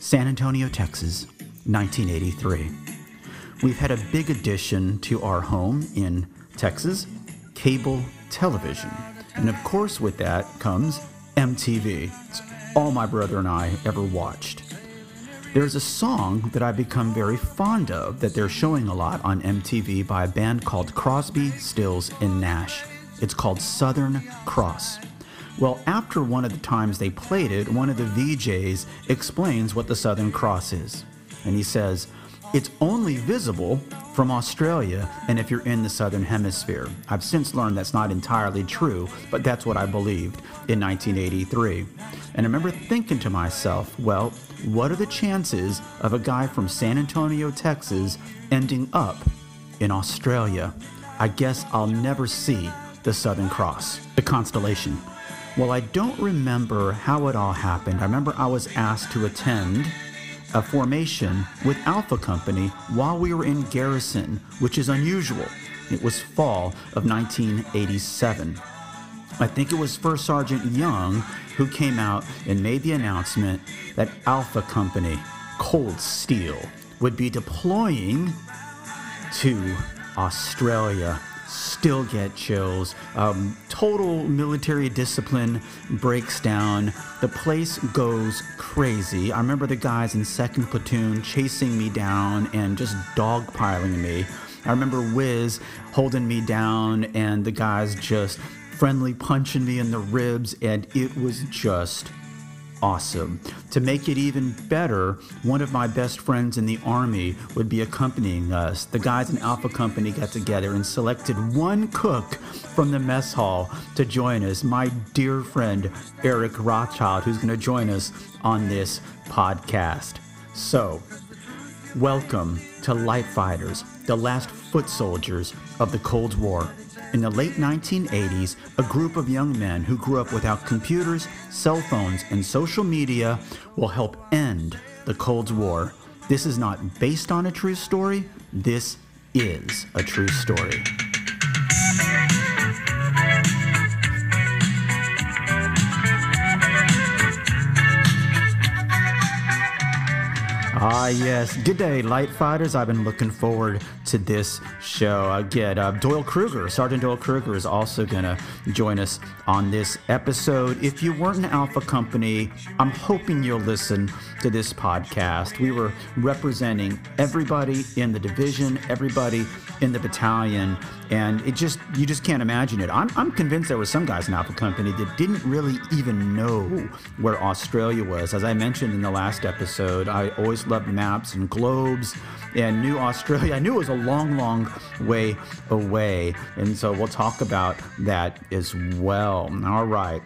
San Antonio, Texas, 1983. We've had a big addition to our home in Texas cable television. And of course, with that comes MTV. It's all my brother and I ever watched. There's a song that I've become very fond of that they're showing a lot on MTV by a band called Crosby, Stills, and Nash. It's called Southern Cross. Well, after one of the times they played it, one of the VJs explains what the Southern Cross is. And he says, it's only visible from Australia and if you're in the Southern Hemisphere. I've since learned that's not entirely true, but that's what I believed in 1983. And I remember thinking to myself, well, what are the chances of a guy from San Antonio, Texas ending up in Australia? I guess I'll never see the Southern Cross, the constellation. Well, I don't remember how it all happened. I remember I was asked to attend a formation with Alpha Company while we were in garrison, which is unusual. It was fall of 1987. I think it was First Sergeant Young who came out and made the announcement that Alpha Company, Cold Steel, would be deploying to Australia still get chills. Um, total military discipline breaks down. The place goes crazy. I remember the guys in second platoon chasing me down and just dogpiling me. I remember Wiz holding me down and the guys just friendly punching me in the ribs, and it was just awesome. To make it even better, one of my best friends in the Army would be accompanying us. The guys in Alpha Company got together and selected one cook from the mess hall to join us, my dear friend Eric Rothschild, who's going to join us on this podcast. So, welcome to Light Fighters, the last foot soldiers of the Cold War. In the late 1980s, a group of young men who grew up without computers, cell phones, and social media will help end the Cold War. This is not based on a true story, this is a true story. Ah, yes. Good day, Light Fighters. I've been looking forward to this show. Again, uh, Doyle Kruger, Sergeant Doyle Kruger, is also going to join us on this episode. If you weren't an Alpha Company, I'm hoping you'll listen to this podcast. We were representing everybody in the division, everybody in the battalion, and it just you just can't imagine it. I'm, I'm convinced there were some guys in Alpha Company that didn't really even know where Australia was. As I mentioned in the last episode, I always loved maps and globes and knew Australia. I knew it was a long, long way away, and so we'll talk about that as well. All right.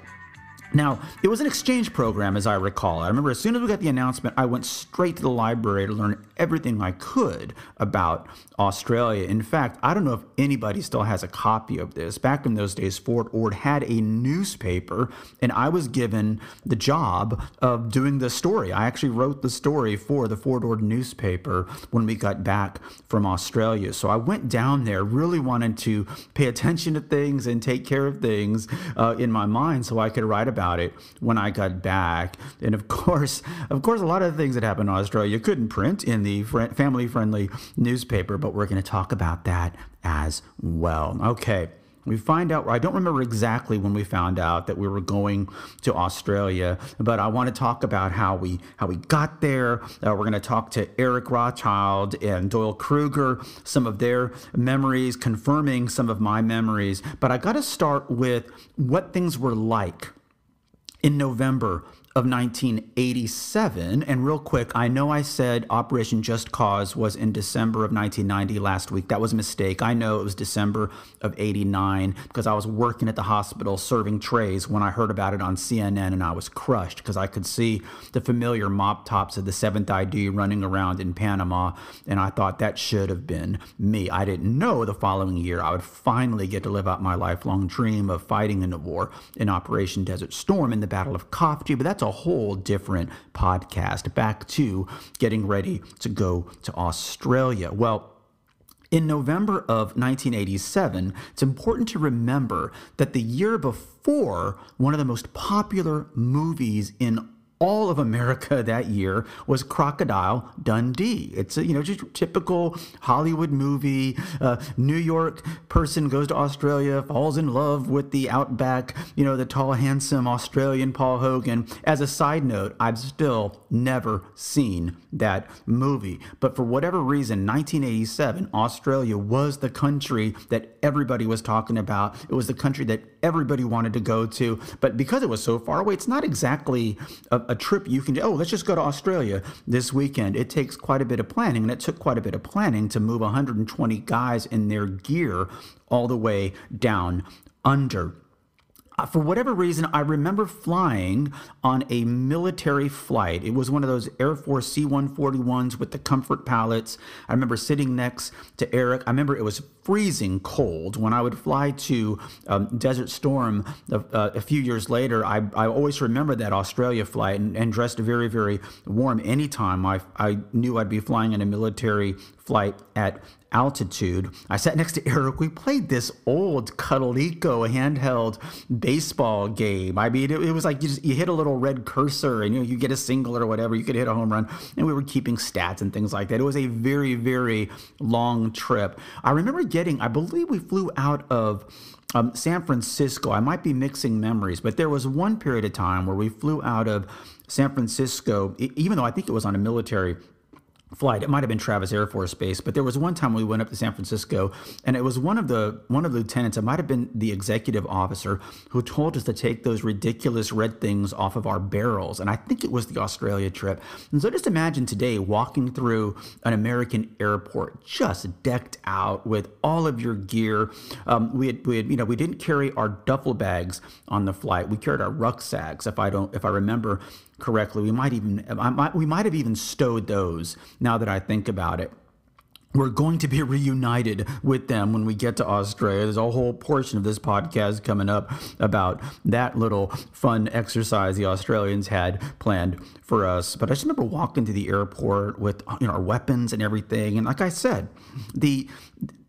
Now, it was an exchange program, as I recall. I remember as soon as we got the announcement, I went straight to the library to learn everything I could about Australia. In fact, I don't know if anybody still has a copy of this. Back in those days, Fort Ord had a newspaper, and I was given the job of doing the story. I actually wrote the story for the Fort Ord newspaper when we got back from Australia. So I went down there, really wanted to pay attention to things and take care of things uh, in my mind so I could write about it when I got back. And of course, of course, a lot of things that happened in Australia couldn't print in the family friendly newspaper, but we're going to talk about that as well. Okay. We find out, I don't remember exactly when we found out that we were going to Australia, but I want to talk about how we how we got there. Uh, we're going to talk to Eric Rothschild and Doyle Kruger, some of their memories, confirming some of my memories. But I got to start with what things were like in November of 1987. And real quick, I know I said Operation Just Cause was in December of 1990 last week. That was a mistake. I know it was December of 89 because I was working at the hospital serving trays when I heard about it on CNN and I was crushed because I could see the familiar mop tops of the 7th ID running around in Panama. And I thought that should have been me. I didn't know the following year I would finally get to live out my lifelong dream of fighting in the war in Operation Desert Storm in the Battle of Khafji. But that's that's a whole different podcast. Back to getting ready to go to Australia. Well, in November of 1987, it's important to remember that the year before, one of the most popular movies in all of America that year was Crocodile Dundee. It's a you know just typical Hollywood movie. Uh, New York person goes to Australia, falls in love with the outback, you know, the tall, handsome Australian Paul Hogan. As a side note, I've still never seen that movie, but for whatever reason, 1987, Australia was the country that everybody was talking about. It was the country that everybody wanted to go to, but because it was so far away, it's not exactly a, a trip you can do. Oh, let's just go to Australia this weekend. It takes quite a bit of planning, and it took quite a bit of planning to move 120 guys in their gear all the way down under. Uh, for whatever reason, I remember flying on a military flight. It was one of those Air Force C 141s with the comfort pallets. I remember sitting next to Eric. I remember it was freezing cold. When I would fly to um, Desert Storm uh, a few years later, I, I always remember that Australia flight and, and dressed very, very warm anytime I, I knew I'd be flying in a military flight at altitude. I sat next to Eric. We played this old Coleco handheld baseball game. I mean, it, it was like you, just, you hit a little red cursor and you you get a single or whatever. You could hit a home run, and we were keeping stats and things like that. It was a very, very long trip. I remember getting. I believe we flew out of. Um, San Francisco. I might be mixing memories, but there was one period of time where we flew out of San Francisco, even though I think it was on a military flight. It might have been Travis Air Force Base, but there was one time we went up to San Francisco, and it was one of the one of the lieutenants. It might have been the executive officer who told us to take those ridiculous red things off of our barrels, and I think it was the Australia trip. And so just imagine today walking through an American airport, just decked out with all of your gear. Um, we had, we had, you know, we didn't carry our duffel bags on the flight. We carried our rucksacks, if I don't, if I remember correctly. We might even might, we might have even stowed those. Now that I think about it. We're going to be reunited with them when we get to Australia. There's a whole portion of this podcast coming up about that little fun exercise the Australians had planned for us. But I just remember walking to the airport with you know our weapons and everything. And like I said, the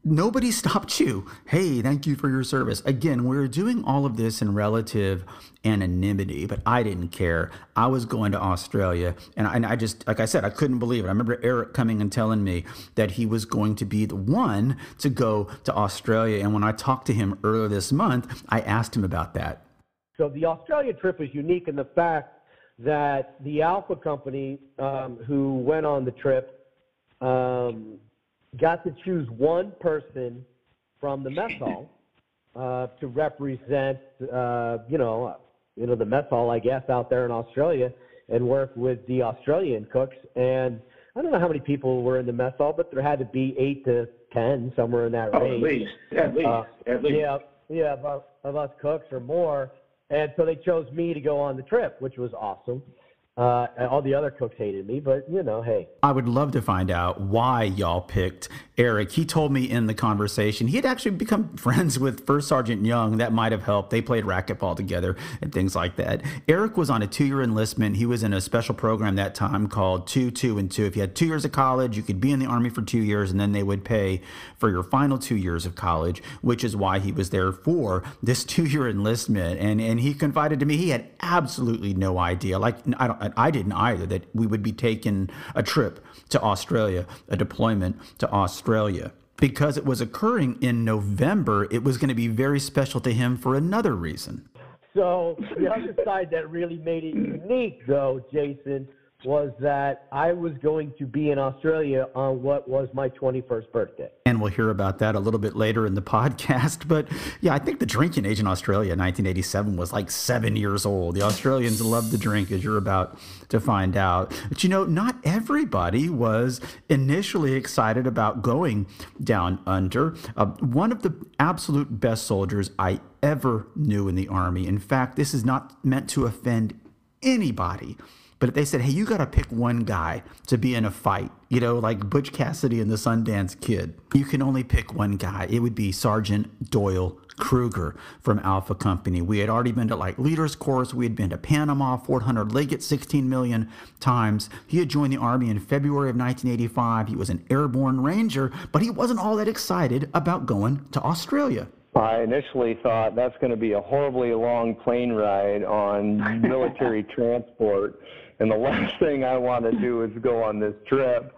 nobody stopped you. Hey, thank you for your service. Again, we are doing all of this in relative anonymity, but I didn't care. I was going to Australia, and I, and I, just, like I said, I couldn't believe it. I remember Eric coming and telling me that he was going to be the one to go to Australia. And when I talked to him earlier this month, I asked him about that. So the Australia trip was unique in the fact that the Alpha company um, who went on the trip um, got to choose one person from the mess hall uh, to represent, uh, you know, you know the mess hall, I guess, out there in Australia, and work with the Australian cooks. And I don't know how many people were in the mess hall, but there had to be eight to ten, somewhere in that oh, range. At least, at least, uh, at least. Yeah, yeah, of, of us cooks or more. And so they chose me to go on the trip, which was awesome. Uh, all the other cooks hated me, but you know, hey. I would love to find out why y'all picked Eric. He told me in the conversation he had actually become friends with First Sergeant Young. That might have helped. They played racquetball together and things like that. Eric was on a two year enlistment. He was in a special program that time called Two, Two, and Two. If you had two years of college, you could be in the Army for two years, and then they would pay for your final two years of college, which is why he was there for this two year enlistment. And, and he confided to me he had absolutely no idea. Like, I don't I didn't either, that we would be taking a trip to Australia, a deployment to Australia. Because it was occurring in November, it was going to be very special to him for another reason. So, the other side that really made it unique, though, Jason, was that I was going to be in Australia on what was my 21st birthday. And we'll hear about that a little bit later in the podcast. But yeah, I think the drinking age in Australia in 1987 was like seven years old. The Australians love to drink, as you're about to find out. But you know, not everybody was initially excited about going down under. Uh, one of the absolute best soldiers I ever knew in the Army. In fact, this is not meant to offend anybody but if they said, hey, you got to pick one guy to be in a fight, you know, like Butch Cassidy and the Sundance Kid, you can only pick one guy. It would be Sergeant Doyle Kruger from Alpha Company. We had already been to like Leaders Course. We had been to Panama, Fort Hunter Liggett 16 million times. He had joined the Army in February of 1985. He was an airborne ranger, but he wasn't all that excited about going to Australia. I initially thought that's going to be a horribly long plane ride on military transport, and the last thing I want to do is go on this trip.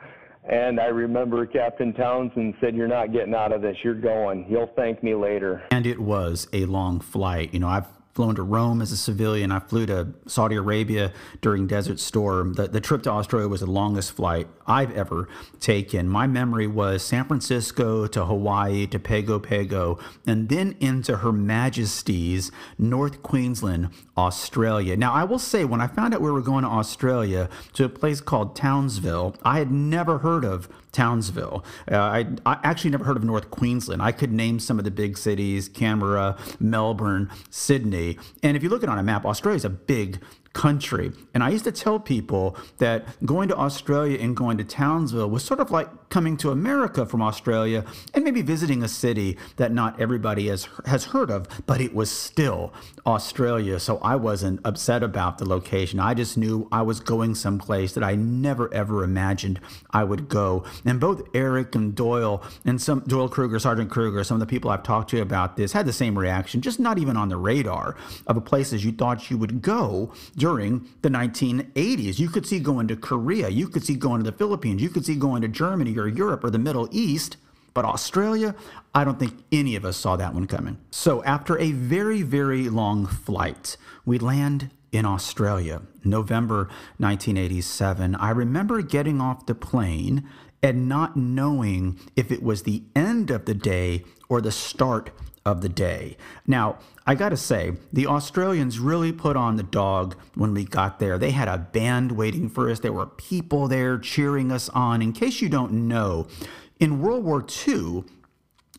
And I remember Captain Townsend said, You're not getting out of this. You're going. You'll thank me later. And it was a long flight. You know, I've flown to Rome as a civilian. I flew to Saudi Arabia during Desert Storm. The, the trip to Australia was the longest flight I've ever taken. My memory was San Francisco to Hawaii to Pago Pago, and then into Her Majesty's North Queensland, Australia. Now, I will say, when I found out we were going to Australia to a place called Townsville, I had never heard of Townsville. Uh, I, I, actually never heard of North Queensland. I could name some of the big cities Canberra, Melbourne, Sydney. And if you look at it on a map, Australia is a big country. And I used to tell people that going to Australia and going to Townsville was sort of like coming to America from Australia and maybe visiting a city that not everybody has, has heard of, but it was still Australia. So I wasn't upset about the location. I just knew I was going someplace that I never ever imagined I would go. And both Eric and Doyle and some Doyle Kruger, Sergeant Kruger, some of the people I've talked to about this had the same reaction, just not even on the radar of a places you thought you would go during the 1980s. You could see going to Korea, you could see going to the Philippines, you could see going to Germany or Europe or the Middle East. But Australia, I don't think any of us saw that one coming. So after a very, very long flight, we land in Australia, November 1987. I remember getting off the plane and not knowing if it was the end of the day or the start of the day. Now, I got to say, the Australians really put on the dog when we got there. They had a band waiting for us, there were people there cheering us on. In case you don't know, in World War II,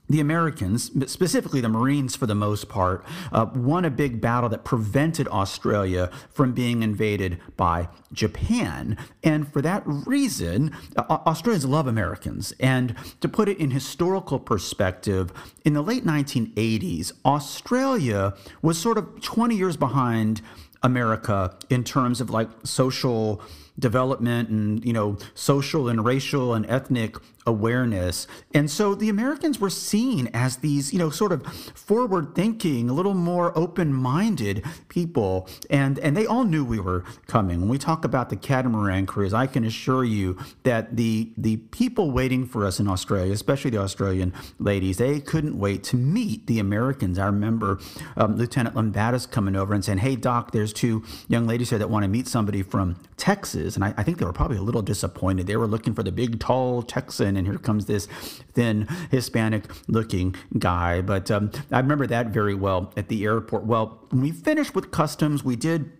the Americans, specifically the Marines for the most part, uh, won a big battle that prevented Australia from being invaded by Japan. And for that reason, uh, Australians love Americans. And to put it in historical perspective, in the late 1980s, Australia was sort of 20 years behind America in terms of like social development and you know social and racial and ethnic awareness. And so the Americans were seen as these, you know, sort of forward thinking, a little more open minded people. And, and they all knew we were coming. When we talk about the catamaran cruise, I can assure you that the, the people waiting for us in Australia, especially the Australian ladies, they couldn't wait to meet the Americans. I remember um, Lieutenant Lambatis coming over and saying, Hey, Doc, there's two young ladies here that want to meet somebody from Texas. And I, I think they were probably a little disappointed. They were looking for the big, tall Texan and here comes this thin Hispanic looking guy. But um, I remember that very well at the airport. Well, when we finished with customs, we did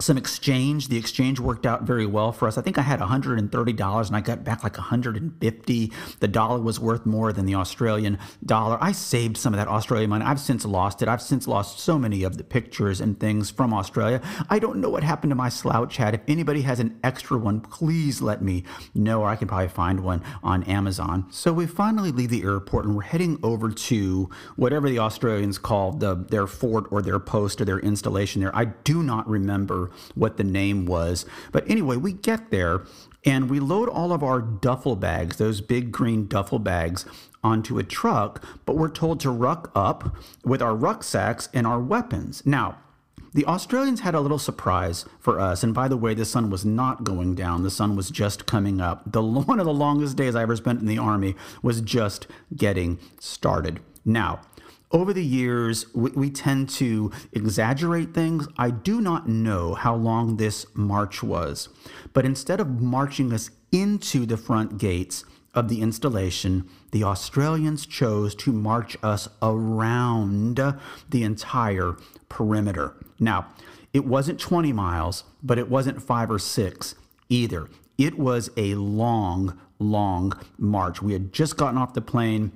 some exchange. The exchange worked out very well for us. I think I had $130 and I got back like $150. The dollar was worth more than the Australian dollar. I saved some of that Australian money. I've since lost it. I've since lost so many of the pictures and things from Australia. I don't know what happened to my slouch hat. If anybody has an extra one, please let me know, or I can probably find one on Amazon. So we finally leave the airport and we're heading over to whatever the Australians call the, their fort or their post or their installation there. I do not remember what the name was. But anyway, we get there and we load all of our duffel bags, those big green duffel bags, onto a truck, but we're told to ruck up with our rucksacks and our weapons. Now, the Australians had a little surprise for us, and by the way, the sun was not going down. The sun was just coming up. The one of the longest days I ever spent in the army was just getting started. Now, over the years, we, we, tend to exaggerate things. I do not know how long this march was, but instead of marching us into the front gates of the installation, the Australians chose to march us around the entire perimeter. Now, it wasn't 20 miles, but it wasn't five or six either. It was a long, long march. We had just gotten off the plane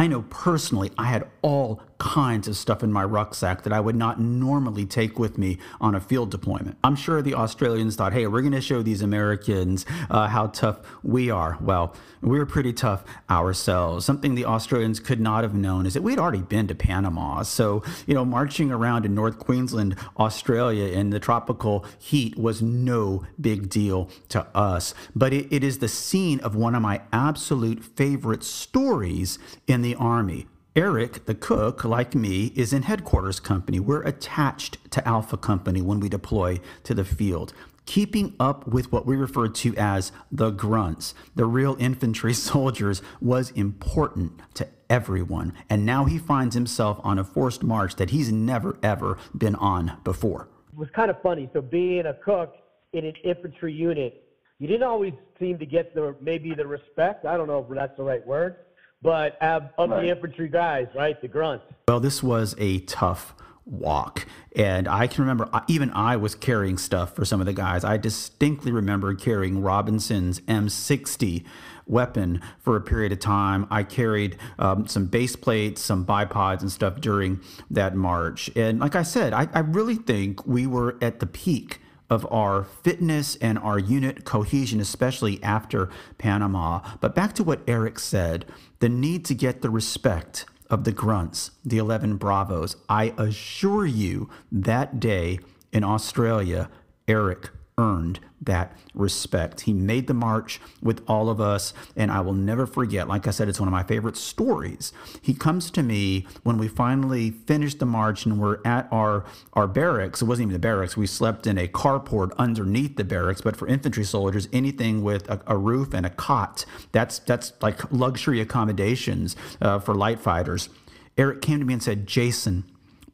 I know personally I had all kinds of stuff in my rucksack that I would not normally take with me on a field deployment. I'm sure the Australians thought, hey, we're going to show these Americans uh, how tough we are. Well, we were pretty tough ourselves. Something the Australians could not have known is that we'd already been to Panama. So, you know, marching around in North Queensland, Australia in the tropical heat was no big deal to us. But it, it is the scene of one of my absolute favorite stories in the Army Eric, the cook, like me, is in headquarters company. We're attached to Alpha Company when we deploy to the field. Keeping up with what we refer to as the grunts, the real infantry soldiers, was important to everyone. And now he finds himself on a forced march that he's never, ever been on before. It was kind of funny. So, being a cook in an infantry unit, you didn't always seem to get the maybe the respect. I don't know if that's the right word but of, of right. the infantry guys, right, the grunts. Well, this was a tough walk. And I can remember, even I was carrying stuff for some of the guys. I distinctly remember carrying Robinson's M60 weapon for a period of time. I carried um, some base plates, some bipods, and stuff during that march. And like I said, I, I really think we were at the peak of our fitness and our unit cohesion, especially after Panama. But back to what Eric said the need to get the respect of the grunts, the 11 Bravos. I assure you, that day in Australia, Eric earned that respect. He made the march with all of us, and I will never forget. Like I said, it's one of my favorite stories. He comes to me when we finally finished the march and we're at our, our barracks. It wasn't even the barracks, we slept in a carport underneath the barracks. But for infantry soldiers, anything with a, a roof and a cot, that's, that's like luxury accommodations uh, for light fighters. Eric came to me and said, Jason,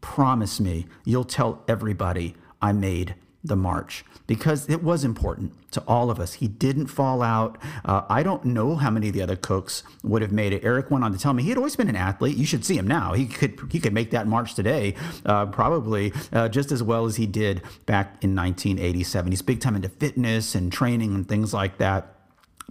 promise me you'll tell everybody I made the march because it was important to all of us. He didn't fall out. Uh, I don't know how many of the other cooks would have made it. Eric went on to tell me he had always been an athlete. You should see him now. He could he could make that march today, uh, probably uh, just as well as he did back in 1987. He's big time into fitness and training and things like that.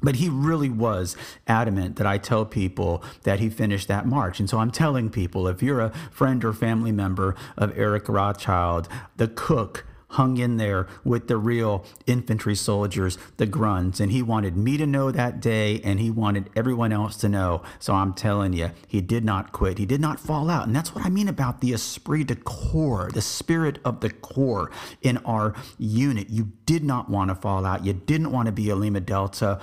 But he really was adamant that I tell people that he finished that march. And so I'm telling people if you're a friend or family member of Eric Rothschild, the cook, hung in there with the real infantry soldiers, the grunts. And he wanted me to know that day, and he wanted everyone else to know. So I'm telling you, he did not quit. He did not fall out. And that's what I mean about the esprit de corps, the spirit of the corps in our unit. You did not want to fall out. You didn't want to be a Lima Delta.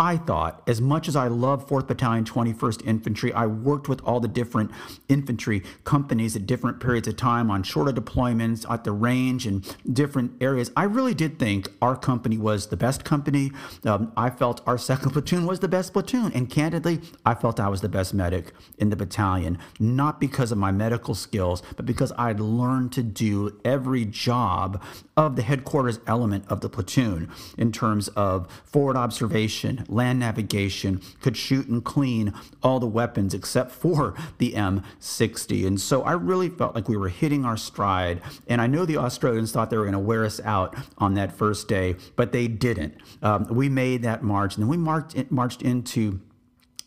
I thought, as much as I love 4th Battalion, 21st Infantry, I worked with all the different infantry companies at different periods of time on shorter deployments at the range and different areas. I really did think our company was the best company. Um, I felt our second platoon was the best platoon. And candidly, I felt I was the best medic in the battalion, not because of my medical skills, but because I'd learned to do every job of the headquarters element of the platoon in terms of forward observation land navigation, could shoot and clean all the weapons except for the M60. And so I really felt like we were hitting our stride. And I know the Australians thought they were going to wear us out on that first day, but they didn't. Um, we made that march, and then we marched, marched into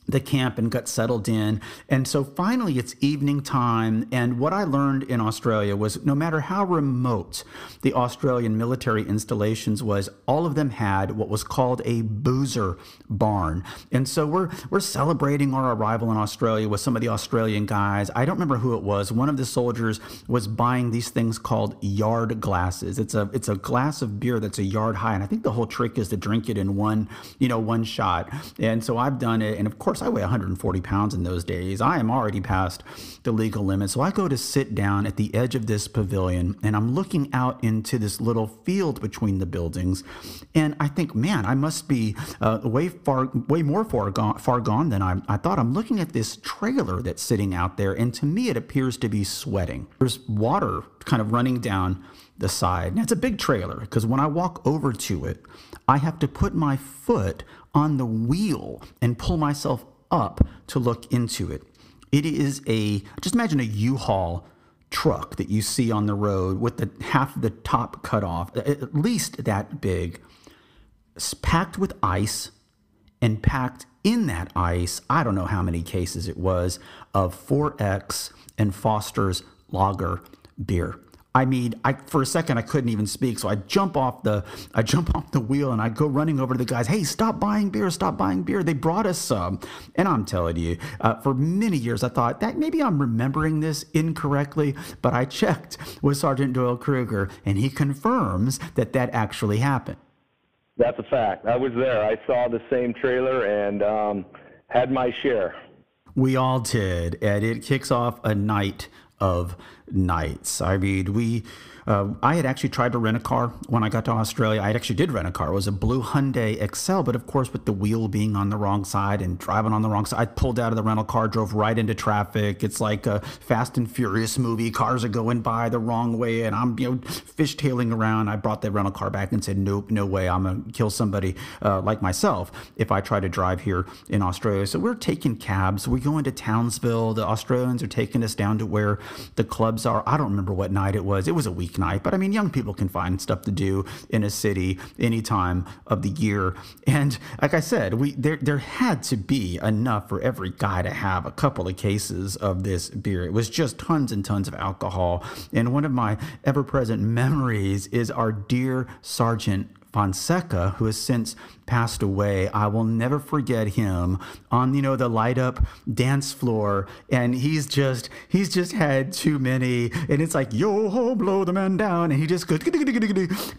the camp and got settled in. And so finally, it's evening time. And what I learned in Australia was no matter how remote the Australian military installations was, all of them had what was called a boozer barn. And so we're, we're celebrating our arrival in Australia with some of the Australian guys. I don't remember who it was. One of the soldiers was buying these things called yard glasses. It's a, it's a glass of beer that's a yard high. And I think the whole trick is to drink it in one, you know, one shot. And so I've done it. And of course, course, I weigh 140 pounds in those days. I am already past the legal limit. So I go to sit down at the edge of this pavilion and I'm looking out into this little field between the buildings. And I think, man, I must be uh, way far, way more far gone, far gone than I, I thought. I'm looking at this trailer that's sitting out there, and to me, it appears to be sweating. There's water kind of running down the side. And it's a big trailer because when I walk over to it, I have to put my foot on the wheel and pull myself up to look into it. It is a, just imagine a U-Haul truck that you see on the road with the half of the top cut off, at least that big. Packed with ice and packed in that ice, I don't know how many cases it was, of 4X and Foster's lager beer. I mean, I for a second I couldn't even speak, so I jump off the I jump off the wheel and I go running over to the guys. Hey, stop buying beer! Stop buying beer! They brought us some, and I'm telling you, uh, for many years I thought that maybe I'm remembering this incorrectly, but I checked with Sergeant Doyle Kruger, and he confirms that that actually happened. That's a fact. I was there. I saw the same trailer and um, had my share. We all did. And it kicks off a night of nights. I mean, we uh, I had actually tried to rent a car when I got to Australia. I actually did rent a car. It was a blue Hyundai Excel, but of course, with the wheel being on the wrong side and driving on the wrong side, I pulled out of the rental car, drove right into traffic. It's like a Fast and Furious movie. Cars are going by the wrong way, and I'm you know fishtailing around. I brought the rental car back and said, "Nope, no way. I'm gonna kill somebody uh, like myself if I try to drive here in Australia." So we're taking cabs. We go into Townsville. The Australians are taking us down to where the clubs are. I don't remember what night it was. It was a weeknight, but I mean, young people can find stuff to do in a city any time of the year. And like I said, we there there had to be enough for every guy to have a couple of cases of this beer. It was just tons and tons of alcohol. And one of my ever-present memories is our dear Sergeant Fonseca, who has since passed away. I will never forget him on, you know, the light up dance floor. And he's just, he's just had too many. And it's like, yo ho, blow the man down. And he just goes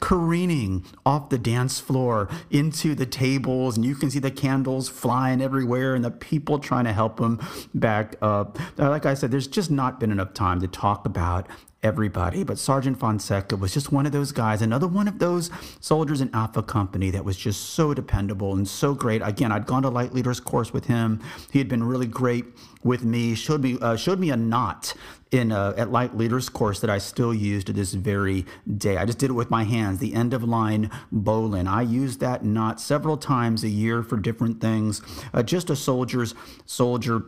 careening off the dance floor into the tables. And you can see the candles flying everywhere and the people trying to help him back up. Uh, like I said, there's just not been enough time to talk about everybody. But Sergeant Fonseca was just one of those guys, another one of those soldiers in Alpha Company that was just so dependable and so great. Again, I'd gone to Light Leaders course with him. He had been really great with me. Showed me uh, showed me a knot in a, uh, at Light Leaders course that I still use to this very day. I just did it with my hands. The end of line bowline. I use that knot several times a year for different things. Uh, just a soldier's soldier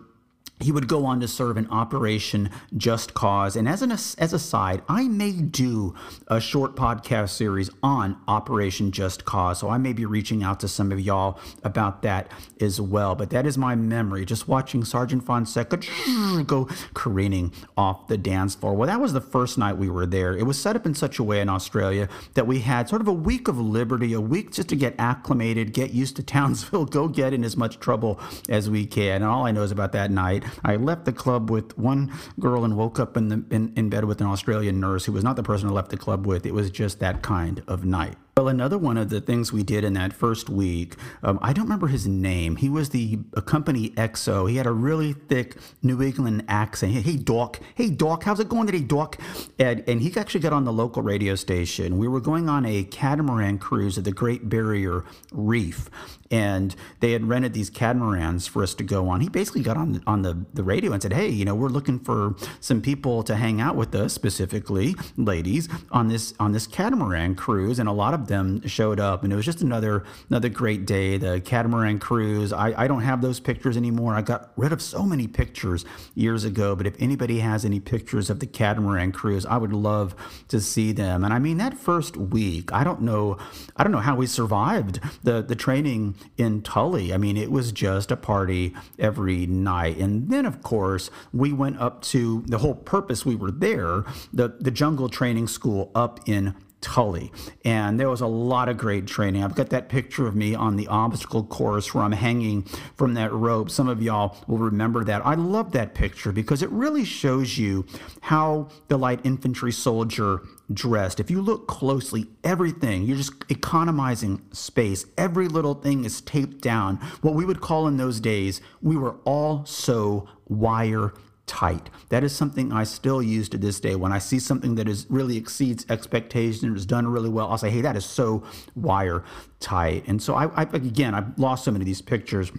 he would go on to serve in Operation Just Cause. And as an as a side, I may do a short podcast series on Operation Just Cause. So I may be reaching out to some of y'all about that as well. But that is my memory, just watching Sergeant Fonseca go careening off the dance floor. Well, that was the first night we were there. It was set up in such a way in Australia that we had sort of a week of liberty, a week just to get acclimated, get used to Townsville, go get in as much trouble as we can. And all I know is about that night I left the club with one girl and woke up in, the, in, in bed with an Australian nurse who was not the person I left the club with. It was just that kind of night. Well, another one of the things we did in that first week, um, I don't remember his name. He was the company XO. He had a really thick New England accent. Hey, hey Doc. Hey, Doc. How's it going today, Doc? And, and he actually got on the local radio station. We were going on a catamaran cruise at the Great Barrier Reef, and they had rented these catamarans for us to go on. He basically got on on the, the radio and said, "Hey, you know, we're looking for some people to hang out with us, specifically ladies, on this on this catamaran cruise." And a lot of them showed up, and it was just another another great day. The catamaran cruise. I, I don't have those pictures anymore. I got rid of so many pictures years ago. But if anybody has any pictures of the catamaran cruise, I would love to see them. And I mean that first week, I don't know, I don't know how we survived the the training in Tully. I mean, it was just a party every night. And then of course we went up to the whole purpose we were there, the the jungle training school up in Tully. And there was a lot of great training. I've got that picture of me on the obstacle course where I'm hanging from that rope. Some of y'all will remember that. I love that picture because it really shows you how the light infantry soldier dressed. If you look closely, everything, you're just economizing space. Every little thing is taped down. What we would call in those days, we were all so wire tight. That is something I still use to this day. When I see something that is really exceeds expectations, is done really well, I'll say, "Hey, that is so wire tight." And so I, I again, I've lost so many of these pictures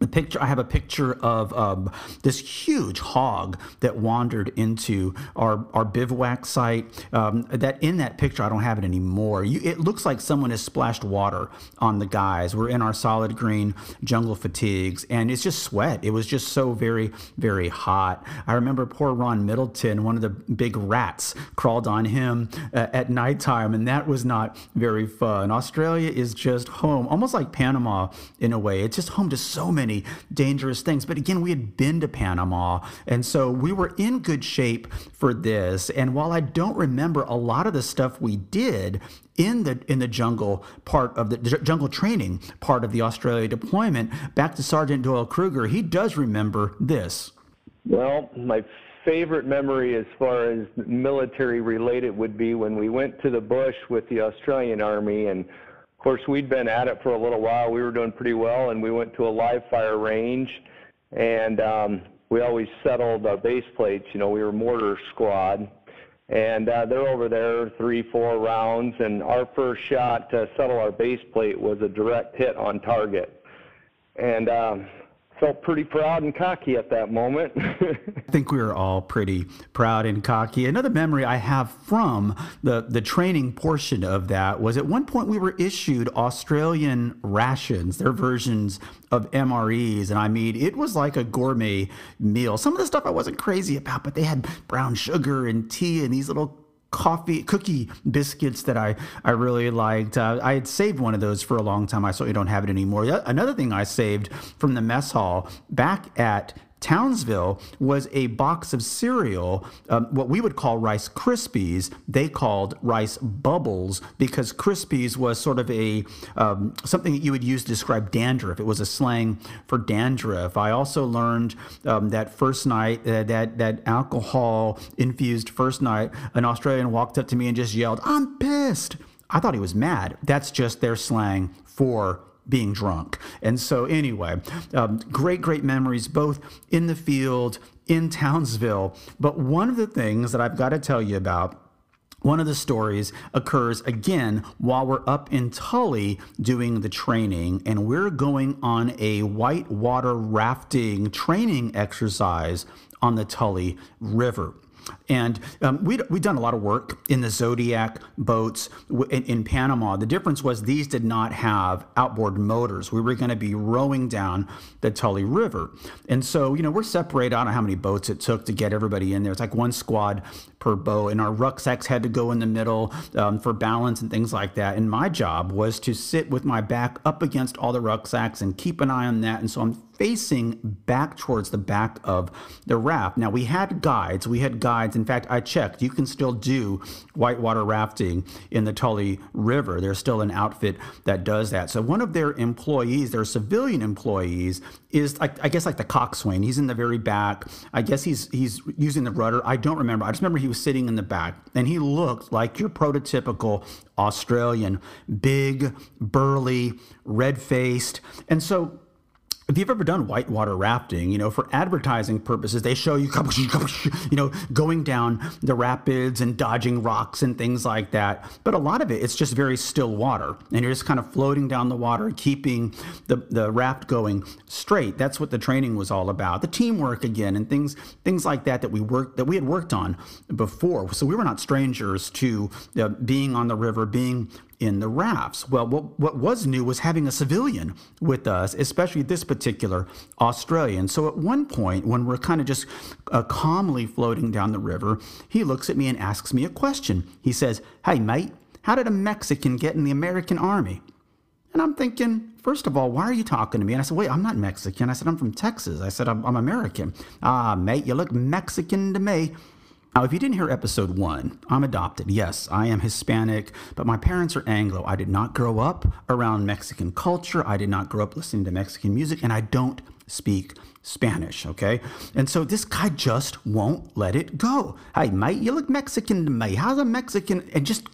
the picture i have a picture of um, this huge hog that wandered into our, our bivouac site. Um, that in that picture i don't have it anymore. You, it looks like someone has splashed water on the guys. We're in our solid green jungle fatigues and it's just sweat. It was just so very very hot. I remember poor ron middleton one of the big rats crawled on him uh, at nighttime and that was not very fun. Australia is just home almost like panama in a way. It's just home to so many many dangerous things. But again, we had been to Panama, and so we were in good shape for this. And while I don't remember a lot of the stuff we did, in the in the jungle part of the jungle training part of the Australia deployment. Back to Sergeant Doyle Kruger, he does remember this. Well, my favorite memory as far as military related would be when we went to the bush with the Australian Army and of course, we'd been at it for a little while. We were doing pretty well, and we went to a live fire range. and um, we always settled our base plates. You know, we were mortar squad, and uh, they're over there three, four rounds, and our first shot to settle our base plate was a direct hit on target, and um, felt pretty proud and cocky at that moment. I think we were all pretty proud and cocky. Another memory I have from the, the training portion of that was at one point we were issued Australian rations, their versions of MREs. And I mean, it was like a gourmet meal. Some of the stuff I wasn't crazy about, but they had brown sugar and tea and these little coffee cookie biscuits that I, I really liked. Uh, I had saved one of those for a long time. I certainly don't have it anymore. Another thing I saved from the mess hall back at Townsville was a box of cereal, um, what we would call Rice Krispies. They called Rice Bubbles because Krispies was sort of a um, something that you would use to describe dandruff. It was a slang for dandruff. I also learned um, that first night uh, that that alcohol infused first night, an Australian walked up to me and just yelled, "I'm pissed." I thought he was mad. That's just their slang for being drunk. And so, anyway, um, great, great memories, both in the field, in Townsville. But one of the things that I've got to tell you about. One of the stories occurs again while we're up in Tully doing the training, and we're going on a whitewater rafting training exercise on the Tully River. And um, we'd, we'd done a lot of work in the Zodiac boats in, in, Panama. The difference was these did not have outboard motors. We were going to be rowing down the Tully River. And so, you know, we're separated. I don't know how many boats it took to get everybody in there. It's like one squad per boat. And our rucksacks had to go in the middle um, for balance and things like that. And my job was to sit with my back up against all the rucksacks and keep an eye on that. And so I'm facing back towards the back of the raft. Now, we had guides. We had guides. In fact, I checked. You can still do whitewater rafting in the Tully River. There's still an outfit that does that. So, one of their employees, their civilian employees, is like, I guess like the coxswain. He's in the very back. I guess he's he's using the rudder. I don't remember. I just remember he was sitting in the back and he looked like your prototypical Australian, big, burly, red faced. And so if you've ever done whitewater rafting, you know, for advertising purposes, they show you, you know, going down the rapids and dodging rocks and things like that. But a lot of it, it's just very still water. And you're just kind of floating down the water, keeping the, the raft going straight. That's what the training was all about. The teamwork again and things things like that that we worked that we had worked on before. So we were not strangers to being on the river, being in the rafts. Well, what, what was new was having a civilian with us, especially this particular Australian. So at one point, when we're kind of just uh, calmly floating down the river, he looks at me and asks me a question. He says, Hey, mate, how did a Mexican get in the American Army? And I'm thinking, first of all, why are you talking to me? And I said, wait, I'm not Mexican. I said, I'm from Texas. I said, I'm, I'm American. Ah, mate, you look Mexican to me. Now, if you didn't hear episode one, I'm adopted. Yes, I am Hispanic, but my parents are Anglo. I did not grow up around Mexican culture. I did not grow up listening to Mexican music, and I don't speak Spanish, okay? And so this guy just won't let it go. Hey, mate, you look Mexican to me. How's a Mexican? And just,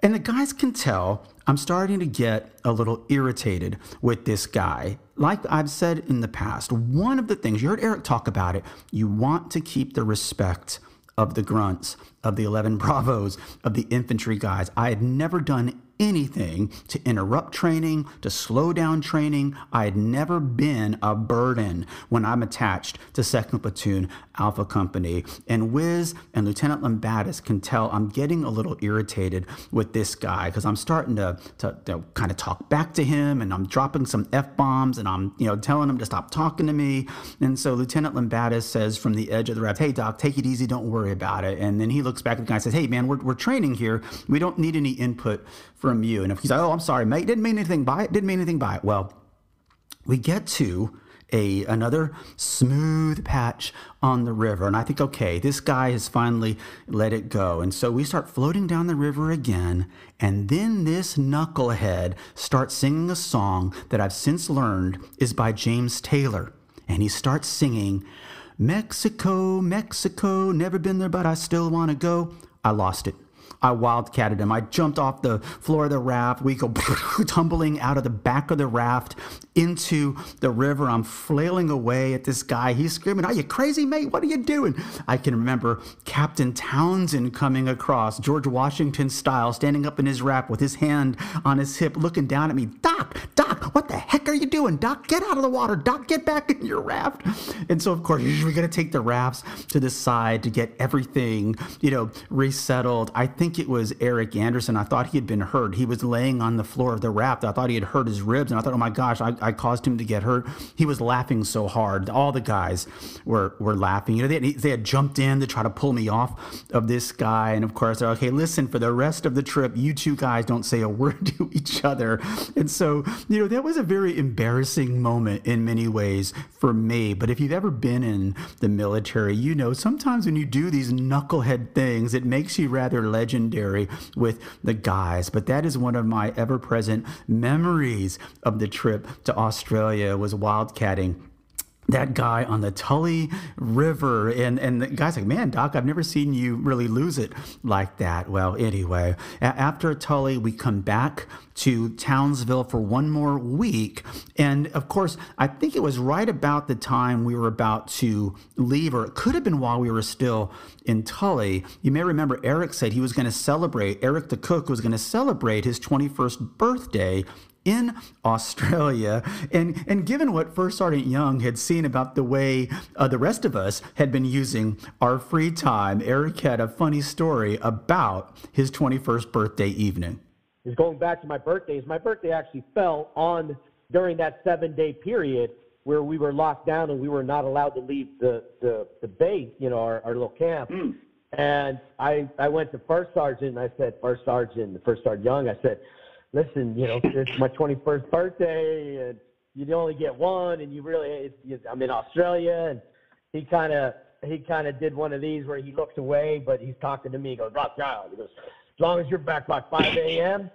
and the guys can tell I'm starting to get a little irritated with this guy. Like I've said in the past, one of the things, you heard Eric talk about it, you want to keep the respect of the grunts, of the 11 Bravos, of the infantry guys. I had never done anything to interrupt training, to slow down training. I had never been a burden when I'm attached to 2nd Platoon Alpha Company. And Wiz and Lieutenant Lambatis can tell I'm getting a little irritated with this guy because I'm starting to, to, to kind of talk back to him and I'm dropping some F bombs and I'm you know telling him to stop talking to me. And so Lieutenant Lambatis says from the edge of the raft, Hey, Doc, take it easy. Don't worry about it. And then he looks back at the guy and says, Hey, man, we're, we're training here. We don't need any input from you. And if he's like, oh, I'm sorry, mate, didn't mean anything by it, didn't mean anything by it. Well, we get to a another smooth patch on the river. And i think okay this guy has finally let it go. And so we start floating down the river again. And then this knucklehead starts singing a song that i've since learned is by james taylor. And he starts singing mexico mexico never been there but i still want to go. I lost it I wildcatted him. I jumped off the floor of the raft. We go tumbling out of the back of the raft into the river. I'm flailing away at this guy. He's screaming, Are you crazy, mate? What are you doing? I can remember Captain Townsend coming across, George Washington style, standing up in his raft with his hand on his hip, looking down at me. Doc, Doc, what the heck are you doing? Doc, get out of the water. Doc, get back in your raft. And so, of course, we're going to take the rafts to the side to get everything, you know, resettled. I think it was Eric Anderson. I thought he had been hurt. He was laying on the floor of the raft. I thought he had hurt his ribs. And I thought, oh my gosh, I, I caused him to get hurt. He was laughing so hard. All the guys were, were laughing. You know, they, they had jumped in to try to pull me off of this guy. And of course, they're okay, listen, for the rest of the trip, you two guys don't say a word to each other. And so, you know, that was a very embarrassing moment in many ways for me. But if you've ever been in the military, you know, sometimes when you do these knucklehead things, it makes you rather legendary with the guys. But that is one of my ever present memories of the trip to Australia was wildcatting that guy on the Tully River. And, and the guy's like, man, Doc, I've never seen you really lose it like that. Well, anyway, after Tully, we come back to Townsville for one more week. And of course, I think it was right about the time we were about to leave, or it could have been while we were still in Tully. You may remember Eric said he was going to celebrate, Eric the cook was going to celebrate his 21st birthday in Australia. And, and given what First Sergeant Young had seen about the way uh, the rest of us had been using our free time, Eric had a funny story about his 21st birthday evening. Is going back to my birthdays. My birthday actually fell on during that seven day period where we were locked down and we were not allowed to leave the, the, the base, you know, our, our little camp. Mm. And I, I went to First Sergeant and I said, First Sergeant, First Sergeant Young, I said, listen, you know, it's my 21st birthday, and you only get one, and you really, it's, you, I'm in Australia, and he kind of he kind of did one of these where he looks away, but he's talking to me. He goes, Rothschild. He goes, as long as you're back by 5 a.m.,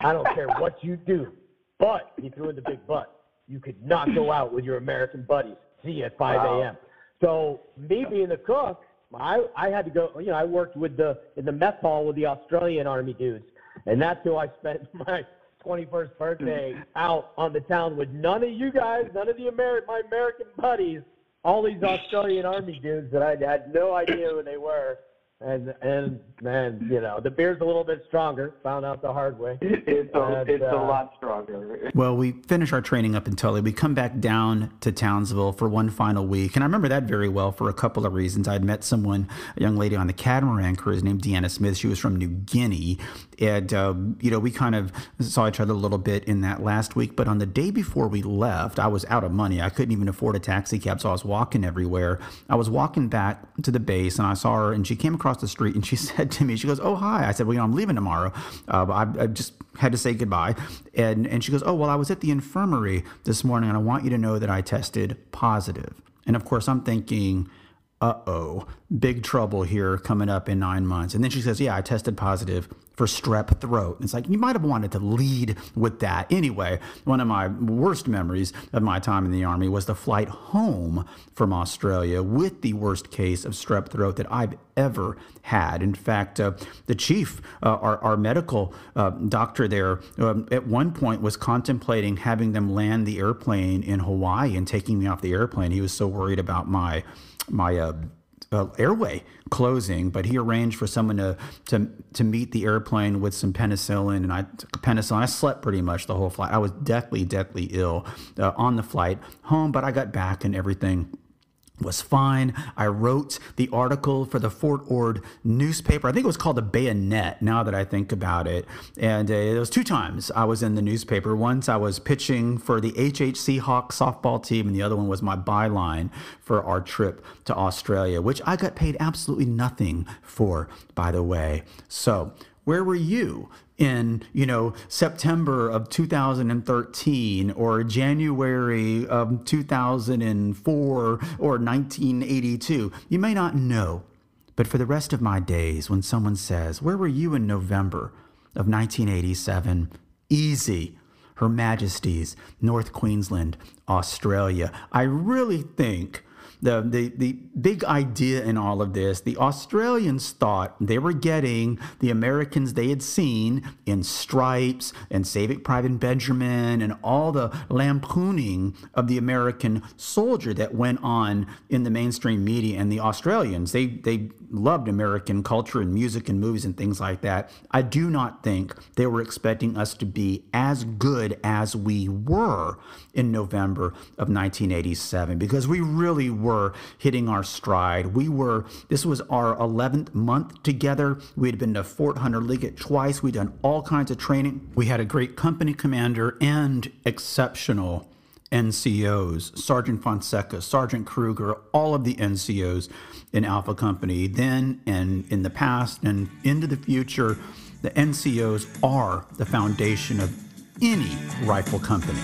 I don't care what you do. But he threw in the big but. You could not go out with your American buddies. See you at 5 a.m. Wow. So me being the cook, I I had to go. You know, I worked with the in the mess hall with the Australian Army dudes, and that's who I spent my 21st birthday out on the town with. None of you guys, none of the Ameri- my American buddies, all these Australian Army dudes that I had no idea who they were and and man, you know, the beer's a little bit stronger. Found out the hard way. It's a, and, it's uh, a lot stronger. Well, we finish our training up in Tully. We come back down to Townsville for one final week, and I remember that very well for a couple of reasons. I'd met someone, a young lady on the catamaran cruise named Deanna Smith. She was from New Guinea, and uh, you know, we kind of saw each other a little bit in that last week. But on the day before we left, I was out of money. I couldn't even afford a taxi cab, so I was walking everywhere. I was walking back to the base, and I saw her, and she came across across the street and she said to me, she goes, "Oh hi." I said, "Well, you know, I'm leaving tomorrow. Uh, I, I, just had to say goodbye." And and she goes, "Oh well, I was at the infirmary this morning, and I want you to know that I tested positive." And of course, I'm thinking, "Uh oh, big trouble here coming up in nine months." And then she says, "Yeah, I tested positive for strep throat. It's like you might have wanted to lead with that. Anyway, one of my worst memories of my time in the Army was the flight home from Australia with the worst case of strep throat that I've ever had. In fact, uh, the chief, uh, our, our medical uh, doctor there, um, at one point was contemplating having them land the airplane in Hawaii and taking me off the airplane. He was so worried about my my uh, airway closing, but he arranged for someone to, to to meet the airplane with some penicillin, and I took penicillin. I slept pretty much the whole flight. I was deathly, deathly ill uh, on the flight home, but I got back and everything was fine. I wrote the article for the Fort Ord newspaper. I think it was called the Bayonet, now that I think about it. And uh, it was two times I was in the newspaper. Once I was pitching for the HHC Hawk softball team, and the other one was my byline for our trip to Australia, which I got paid absolutely nothing for, by the way. So, where were you in you know September of 2013 or January of 2004 or 1982 you may not know but for the rest of my days when someone says where were you in November of 1987 easy. Her majesty's north queensland australia. I really think the, the, the big idea in all of this, the Australians thought they were getting the Americans they had seen in Stripes and Saving Private Benjamin and all the lampooning of the American soldier that went on in the mainstream media. And the Australians, they, they loved American culture and music and movies and things like that. I do not think they were expecting us to be as good as we were in November of 1987 because we really were hitting our stride. We were, this was our 11th month together. We had been to Fort Hunter Liggett twice. We'd done all kinds of training. We had a great company commander and exceptional NCOs, Sergeant Fonseca, Sergeant Kruger, all of the NCOs in Alpha Company, then and in the past and into the future, the NCOs are the foundation of any rifle company.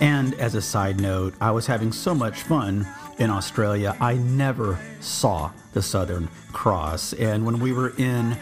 And as a side note, I was having so much fun in Australia, I never saw the Southern Cross. And when we were in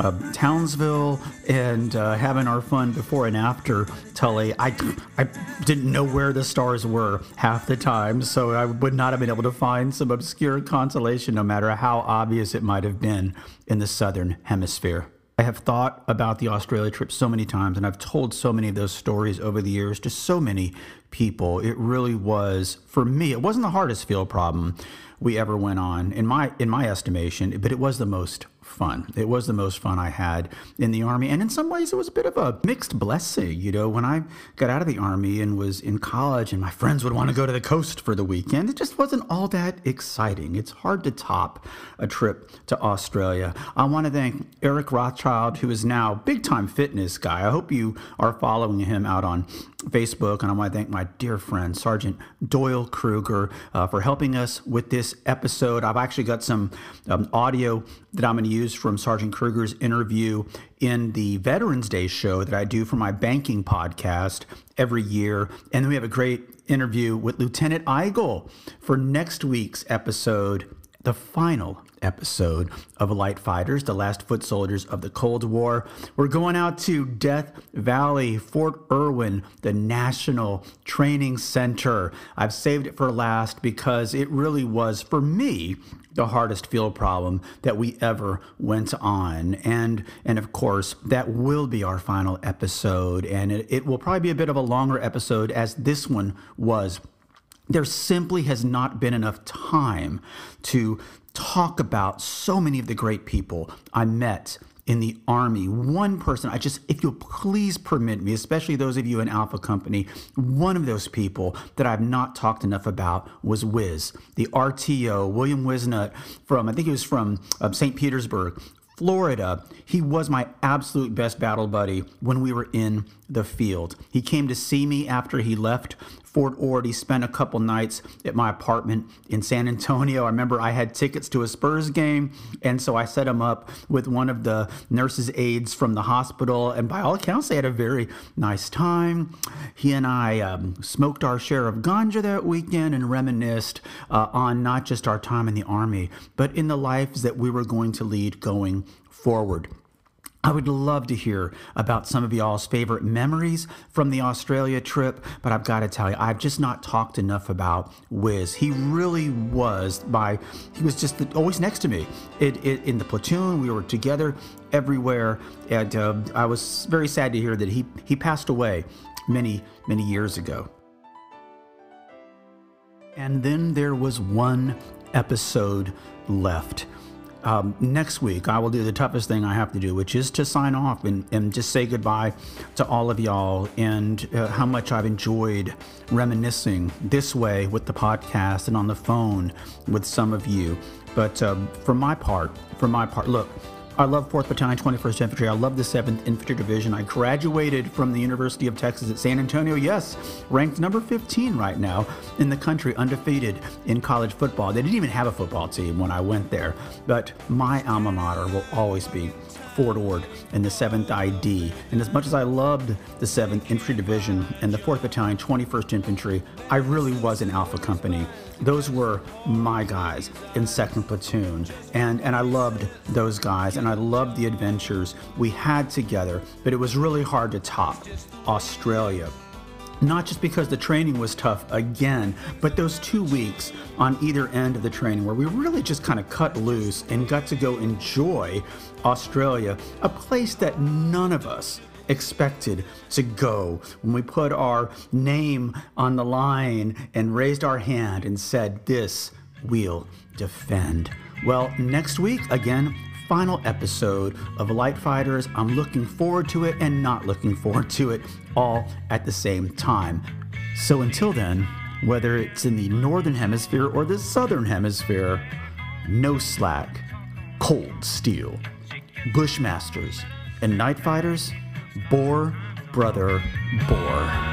uh, Townsville and uh, having our fun before and after Tully, I, I didn't know where the stars were half the time, so I would not have been able to find some obscure consolation, no matter how obvious it might have been in the Southern Hemisphere. I have thought about the Australia trip so many times, and I've told so many of those stories over the years to so many people. It really was, for me, it wasn't the hardest field problem we ever went on, in my in my estimation, but it was the most fun. It was the most fun I had in the Army. And in some ways, it was a bit of a mixed blessing. You know, when I got out of the Army and was in college and my friends would want to go to the coast for the weekend, it just wasn't all that exciting. It's hard to top a trip to Australia. I want to thank Eric Rothschild, who is now big time fitness guy. I hope you are following him out on Facebook. And I want to thank my dear friend, Sergeant Doyle Kruger, uh, for helping us with this episode. I've actually got some um, audio that I'm going to use from Sergeant Kruger's interview in the Veterans Day show that I do for my banking podcast every year. And then we have a great interview with Lieutenant Eigel for next week's episode, the final episode of Light Fighters, the last foot soldiers of the Cold War. We're going out to Death Valley, Fort Irwin, the National Training Center. I've saved it for last because it really was, for me, the hardest field problem that we ever went on. And and of course, that will be our final episode. And it, it will probably be a bit of a longer episode as this one was there simply has not been enough time to talk about so many of the great people I met in the army. One person, I just, if you'll please permit me, especially those of you in Alpha Company, one of those people that I've not talked enough about was Wiz, the RTO, William Wisnut from, I think he was from um, St. Petersburg. Florida, he was my absolute best battle buddy when we were in the field. He came to see me after he left Fort Ord. Spent a couple nights at my apartment in San Antonio. I remember I had tickets to a Spurs game, and so I set him up with one of the nurses' aides from the hospital. And by all accounts, they had a very nice time. He and I um, smoked our share of ganja that weekend and reminisced uh, on not just our time in the Army, but in the lives that we were going to lead going forward. I would love to hear about some of y'all's favorite memories from the Australia trip, but I've got to tell you, I've just not talked enough about Wiz. He really was by, he was just always next to me. It, it, in the platoon, we were together everywhere, and uh, I was very sad to hear that he, he passed away many, many years ago. And then there was one episode left. Um, next week, I will do the toughest thing I have to do, which is to sign off and, and just say goodbye to all of y'all and uh, how much I've enjoyed reminiscing this way with the podcast and on the phone with some of you. But um, for my part, for my part, look, I love 4th Battalion, 21st Infantry. I love the 7th Infantry Division. I graduated from the University of Texas at San Antonio. Yes, ranked number 15 right now in the country, undefeated in college football. They didn't even have a football team when I went there. But my alma mater will always be Fort Ord and the 7th ID. And as much as I loved the 7th Infantry Division and the 4th Battalion, 21st Infantry, I really was an Alpha Company. Those were my guys in 2nd Platoon. And, and I loved those guys and I loved the adventures we had together, but it was really hard to top Australia not just because the training was tough again, but those two weeks on either end of the training where we really just kind of cut loose and got to go enjoy Australia, a place that none of us expected to go when we put our name on the line and raised our hand and said, This we'll defend. Well, next week, again, final episode of Light Fighters. I'm looking forward to it and not looking forward to it all at the same time. So until then, whether it's in the Northern Hemisphere or the Southern Hemisphere, no slack, cold steel, Bushmasters, and Night Fighters, Bore Brother Bore.